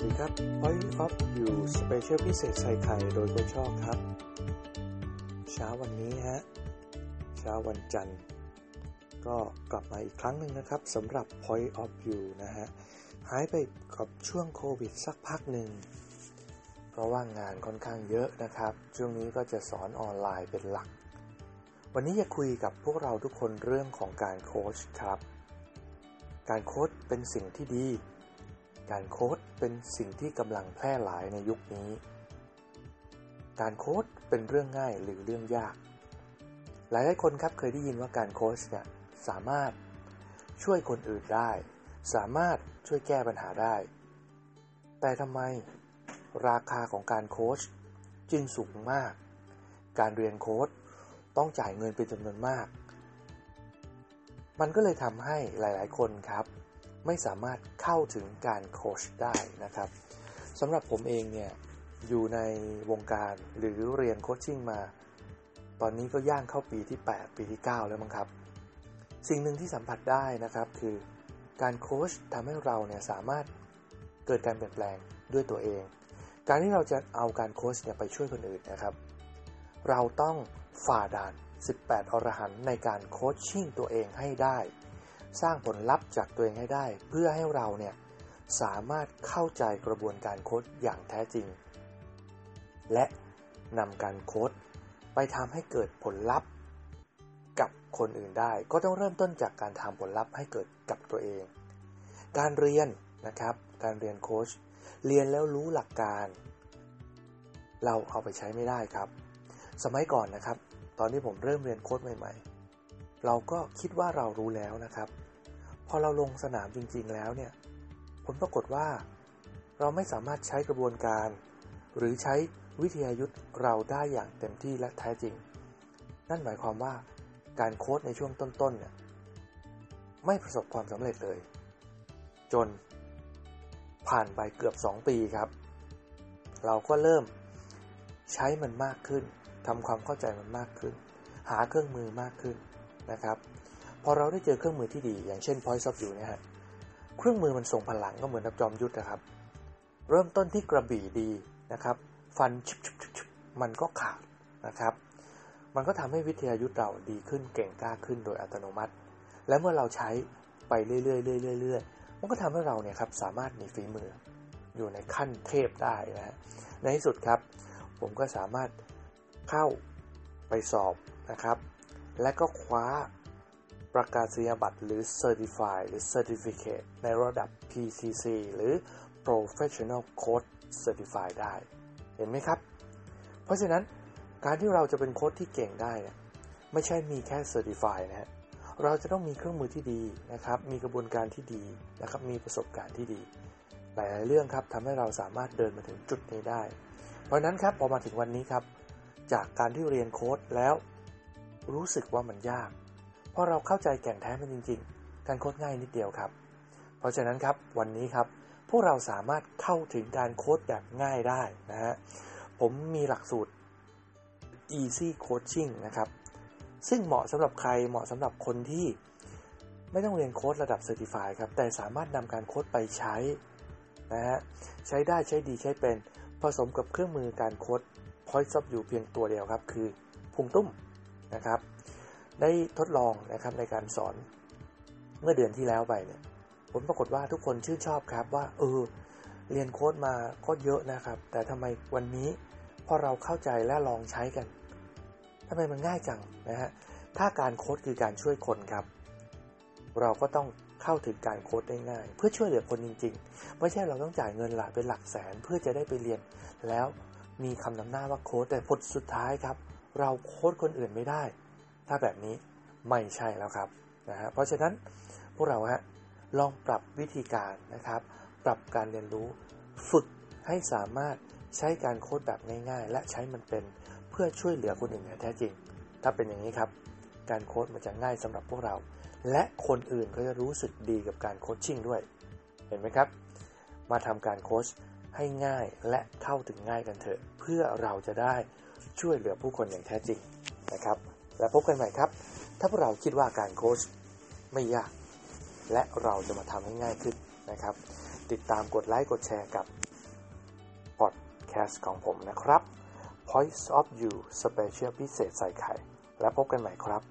วัสดีครับ Point of View Special พิเศษใส่ไข่โดยโคชอกครับ เช้าวันนี้ฮะ เช้าวันจันทร์ ก็กลับมาอีกครั้งหนึ่งนะครับสำหรับ Point of View นะฮะ หายไปกับช่วงโควิดสักพักหนึ่ง เพราะว่างานค่อนข้างเยอะนะครับ ช่วงนี้ก็จะสอนออนไลน์เป็นหลัก วันนี้จะคุยกับพวกเราทุกคนเรื่องของการโค้ชครับ การโค้ชเป็นสิ่งที่ดี การโค้ชเป็นสิ่งที่กำลังแพร่หลายในยุคนี้ การโค้ชเป็นเรื่องง่ายหรือเรื่องยาก หลายหลายคนครับเคยได้ยินว่าการโค้ชเนี่ยสามารถช่วยคนอื่นได้ สามารถช่วยแก้ปัญหาได้ แต่ทำไมราคาของการโค้ชจึงสูงมาก การเรียนโค้ชต้องจ่ายเงินเป็นจำนวนมาก มันก็เลยทำให้หลาย ๆ คนครับ ไม่สามารถเข้าถึงการโคชได้นะครับสำหรับผมเองเนี่ยอยู่ในวงการหรือเรียนโคชชิ่งมา ตอนนี้ก็ย่างเข้าปีที่ 8 ปีที่ 9 แล้วมั้งครับ สิ่งหนึ่งที่สัมผัสได้นะครับคือการโคชทำให้เราเนี่ยสามารถเกิดการเปลี่ยนแปลงด้วยตัวเอง การที่เราจะเอาการโคชเนี่ยไปช่วยคนอื่นนะครับ เราต้องฝ่าด่าน 18 อรหันในการโคชชิ่งตัวเองให้ได้ สร้างผลลัพธ์จากตัวเองให้ได้ เพื่อให้เราเนี่ยสามารถเข้าใจกระบวนการโค้ชอย่างแท้จริง และนำการโค้ชไปทำให้เกิดผลลัพธ์กับคนอื่นได้ ก็ต้องเริ่มต้นจากการทำผลลัพธ์ให้เกิดกับตัวเอง การเรียนนะครับ การเรียนโค้ชเรียนแล้วรู้หลักการ เราเอาไปใช้ไม่ได้ครับ สมัยก่อนนะครับ ตอนที่ผมเริ่มเรียนโค้ชใหม่ ๆ เราก็คิดว่าเรารู้แล้วนะครับ พอเราลงสนามจริง ๆ แล้วเนี่ย ผลปรากฏว่า เราไม่สามารถใช้กระบวนการ หรือใช้วิทยายุทธ์เราได้อย่างเต็มที่และแท้จริง นั่นหมายความว่าการโค้ชในช่วงต้นๆเนี่ยไม่ประสบความสำเร็จเลย จน ผ่านไปเกือบ 2 ปีครับ เราก็เริ่มใช้มันมากขึ้นทำความเข้าใจมันมากขึ้น หาเครื่องมือมากขึ้น นะครับ พอเราได้เจอเครื่องมือที่ดี อย่างเช่น Point of View เนี่ยฮะเครื่องมือมันส่งพลังก็เหมือนกับจอมยุทธนะครับ เริ่มต้นที่กระบี่ดีนะครับ ฟันชุบชุบชุบมันก็ขาดนะครับ มันก็ทำให้วิทยายุทธ์เราดีขึ้นเก่งกล้าขึ้นโดยอัตโนมัติ และเมื่อเราใช้ไปเรื่อยๆเรื่อยๆเรื่อยๆมันก็ทำให้เราเนี่ยครับสามารถมีฝีมืออยู่ในขั้นเทพได้นะฮะในที่สุดครับ ผมก็สามารถเข้าไปสอบนะครับ และก็คว้าประกาศนียบัตรหรือ Certify หรือ Certificate ในระดับ PCC หรือ Professional Coach Certify ได้ เห็นไหมครับ เพราะฉะนั้นการที่เราจะเป็นโค้ชที่เก่งได้เนี่ยไม่ใช่มีแค่ Certify นะฮะเราจะต้องมีเครื่องมือที่ดีนะครับ มีกระบวนการที่ดีนะครับ มีประสบการณ์ที่ดี หลาย ๆ เรื่องครับทำให้เราสามารถเดินมาถึงจุดนี้ได้ เพราะนั้นครับพอมาถึงวันนี้ครับ จากการที่เรียนโค้ดแล้ว รู้สึกว่ามันยากเพราะเราเข้าใจแก่นแท้มันจริง ๆ การโคดง่ายนิดเดียวครับ เพราะฉะนั้นครับวันนี้ครับพวกเราสามารถเข้าถึงการโค้ดแบบง่ายได้นะฮะผมมีหลักสูตร easy coaching นะครับ ซึ่งเหมาะสำหรับใครเหมาะสำหรับคนที่ไม่ต้องเรียนโค้ดระดับ Certify ครับ แต่สามารถนำการโค้ดไปใช้นะฮะใช้ได้ใช้ดีใช้เป็นผสมกับเครื่องมือการโค้ด Point of View เพียงตัวเดียวครับ คือพุงตุ้ม นะครับ ได้ทดลองนะครับในการสอนเมื่อเดือนที่แล้วไปเนี่ยผลปรากฏว่าทุกคนชื่นชอบครับว่าเออเรียนโค้ดมาก็เยอะนะครับ แต่ทำไมวันนี้พอเราเข้าใจและลองใช้กันทำไมมันง่ายจังนะฮะถ้าการโค้ดคือการช่วยคนครับ เราก็ต้องเข้าถึงการโค้ดได้ง่าย เพื่อช่วยเหลือคนจริง ๆ ไม่ใช่เราต้องจ่ายเงินหลายเป็นหลักแสนเพื่อจะได้ไปเรียน แล้วมีคำนำหน้าว่าโค้ดแต่ผลสุดท้ายครับ เราโค้ดคนอื่นไม่ได้ ถ้าแบบนี้ไม่ใช่แล้วครับนะฮะเพราะฉะนั้นพวกเราฮะลองปรับวิธีการนะครับ ปรับการเรียนรู้ฝึกให้สามารถใช้การโค้ดแบบง่าย ๆ และใช้มันเป็นเพื่อช่วยเหลือคนอื่นอย่างแท้จริง ถ้าเป็นอย่างนี้ครับ การโค้ดมันจะง่ายสำหรับพวกเรา และคนอื่นก็จะรู้สึกดีกับการโคชชิ่งด้วย เห็นไหมครับ มาทำการโค้ชให้ง่ายและเข้าถึงง่ายกันเถอะ เพื่อเราจะได้ ช่วยเหลือผู้คนอย่างแท้จริงนะครับ และพบกันใหม่ครับ ถ้าพวกเราคิดว่าการโค้ชไม่ยาก และเราจะมาทำให้ง่ายขึ้นนะครับ ติดตามกดไลค์กดแชร์กับพอดแคสต์ของผมนะครับ Points of You Special พิเศษใส่ไข่ และพบกันใหม่ครับ